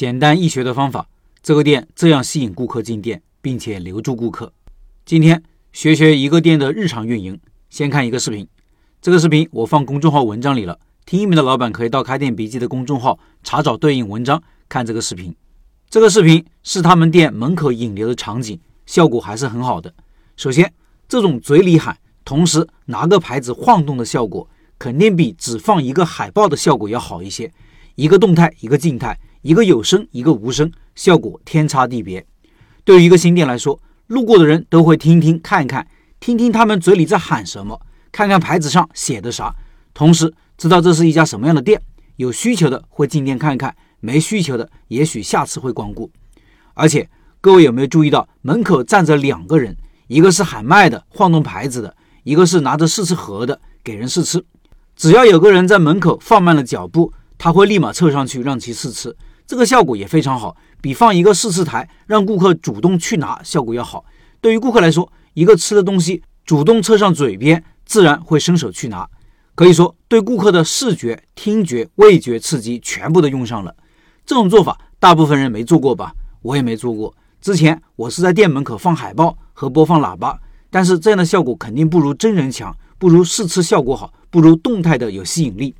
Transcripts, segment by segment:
简单易学的方法，这个店这样吸引顾客进店，并且留住顾客。今天学学一个店的日常运营。先看一个视频，这个视频我放公众号文章里了。听音频的老板可以到开店笔记的公众号查找对应文章看这个视频。这个视频是他们店门口引流的场景，效果还是很好的。首先，这种嘴里喊，同时拿个牌子晃动的效果，肯定比只放一个海报的效果要好一些。一个动态，一个静态。一个有声，一个无声，效果天差地别。对于一个新店来说，路过的人都会听听看一看，听听他们嘴里在喊什么，看看牌子上写的啥，同时知道这是一家什么样的店。有需求的会进店看看，没需求的也许下次会光顾。而且各位有没有注意到，门口站着两个人，一个是喊卖的，晃动牌子的，一个是拿着试吃盒的，给人试吃。只要有个人在门口放慢了脚步，他会立马凑上去让其试吃。这个效果也非常好，比放一个试吃台让顾客主动去拿效果要好。对于顾客来说，一个吃的东西主动凑上嘴边，自然会伸手去拿。可以说，对顾客的视觉、听觉、味觉刺激全部都用上了。这种做法，大部分人没做过吧？我也没做过。之前我是在店门口放海报和播放喇叭，但是这样的效果肯定不如真人强，不如试吃效果好，不如动态的有吸引力。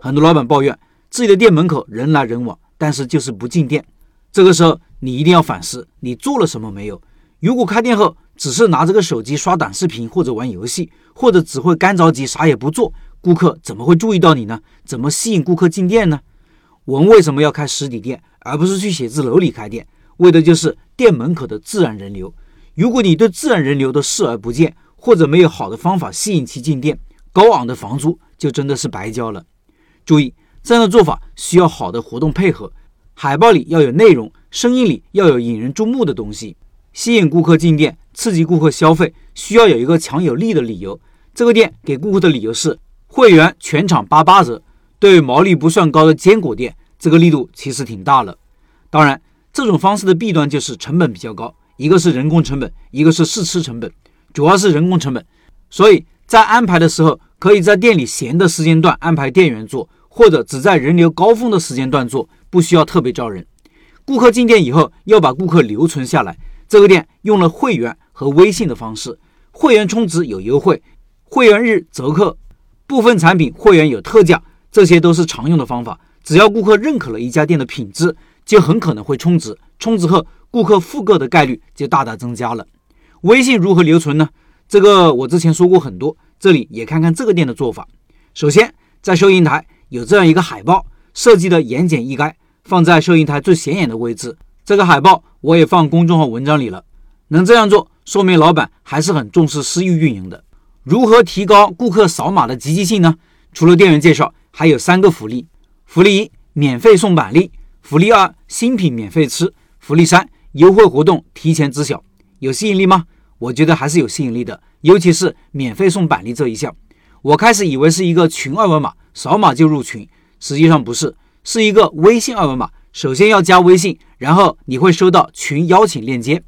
很多老板抱怨自己的店门口人来人往。但是就是不进店，这个时候你一定要反思，你做了什么没有？如果开店后只是拿这个手机刷短视频或者玩游戏，或者只会干着急啥也不做，顾客怎么会注意到你呢？怎么吸引顾客进店呢？我们为什么要开实体店，而不是去写字楼里开店？为的就是店门口的自然人流。如果你对自然人流都视而不见，或者没有好的方法吸引其进店，高昂的房租就真的是白交了。注意。这样的做法需要好的活动配合，海报里要有内容，声音里要有引人注目的东西，吸引顾客进店，刺激顾客消费，需要有一个强有力的理由。这个店给顾客的理由是会员全场八八折。对于毛利不算高的坚果店，这个力度其实挺大了。当然，这种方式的弊端就是成本比较高，一个是人工成本，一个是试吃成本，主要是人工成本。所以在安排的时候，可以在店里闲的时间段安排店员做。或者只在人流高峰的时间段做，不需要特别招人。顾客进店以后要把顾客留存下来，这个店用了会员和微信的方式，会员充值有优惠，会员日折扣，部分产品会员有特价，这些都是常用的方法。只要顾客认可了一家店的品质，就很可能会充值，充值后顾客复购的概率就大大增加了。微信如何留存呢？这个我之前说过很多，这里也看看这个店的做法。首先在收银台。有这样一个海报，设计的言简意赅，放在收银台最显眼的位置。这个海报我也放公众号文章里了。能这样做，说明老板还是很重视私域运营的。如何提高顾客扫码的积极性呢？除了店员介绍，还有三个福利：福利一，免费送板栗；福利二，新品免费吃；福利三，优惠活动提前知晓。有吸引力吗？我觉得还是有吸引力的，尤其是免费送板栗这一项。我开始以为是一个群二维码。扫码就入群，实际上不是，是一个微信二维码。首先要加微信，然后你会收到群邀请链接。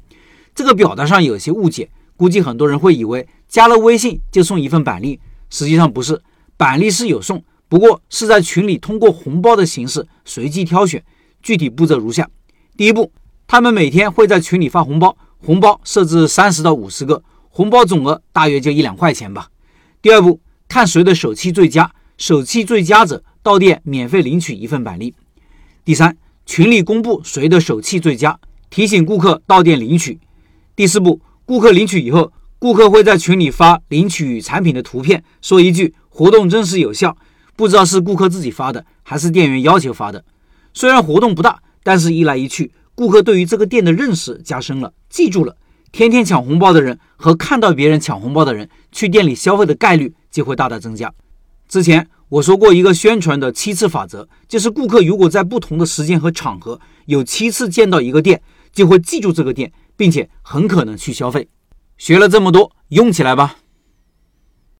这个表达上有些误解，估计很多人会以为加了微信就送一份板栗，实际上不是，板栗是有送，不过是在群里通过红包的形式随机挑选。具体步骤如下：第一步，他们每天会在群里发红包，红包设置三十到五十个，红包总额大约就一两块钱吧。第二步，看谁的手气最佳。手气最佳者到店免费领取一份板栗。第三，群里公布谁的手气最佳，提醒顾客到店领取。第四步，顾客领取以后，顾客会在群里发领取产品的图片，说一句“活动真实有效”。不知道是顾客自己发的，还是店员要求发的。虽然活动不大，但是一来一去，顾客对于这个店的认识加深了，记住了，天天抢红包的人和看到别人抢红包的人去店里消费的概率就会大大增加。之前我说过一个宣传的七次法则，就是顾客如果在不同的时间和场合有七次见到一个店，就会记住这个店，并且很可能去消费。学了这么多，用起来吧。